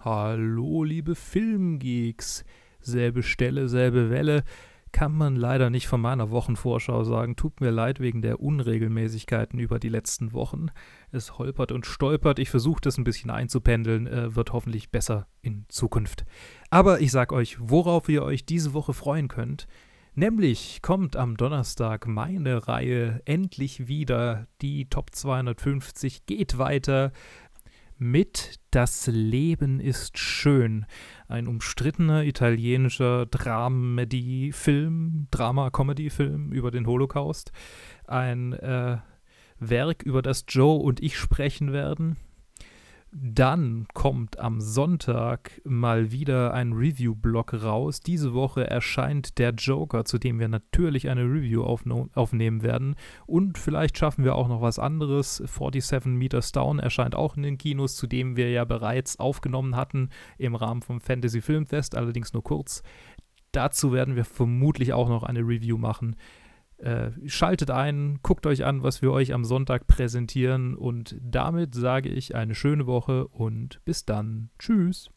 Hallo, liebe Filmgeeks. Selbe Stelle, selbe Welle. Kann man leider nicht von meiner Wochenvorschau sagen. Tut mir leid wegen der Unregelmäßigkeiten über die letzten Wochen. Es holpert und stolpert. Ich versuche das ein bisschen einzupendeln. Äh, wird hoffentlich besser in Zukunft. Aber ich sag euch, worauf ihr euch diese Woche freuen könnt. Nämlich kommt am Donnerstag meine Reihe endlich wieder. Die Top 250 geht weiter mit Das Leben ist schön. Ein umstrittener italienischer Dramedy-Film, Drama-Comedy-Film über den Holocaust. Ein äh, Werk, über das Joe und ich sprechen werden. Dann kommt am Sonntag mal wieder ein Review-Blog raus. Diese Woche erscheint der Joker, zu dem wir natürlich eine Review aufnehmen werden. Und vielleicht schaffen wir auch noch was anderes. 47 Meters Down erscheint auch in den Kinos, zu dem wir ja bereits aufgenommen hatten im Rahmen vom Fantasy Filmfest, allerdings nur kurz. Dazu werden wir vermutlich auch noch eine Review machen. Äh, schaltet ein, guckt euch an, was wir euch am Sonntag präsentieren und damit sage ich eine schöne Woche und bis dann. Tschüss.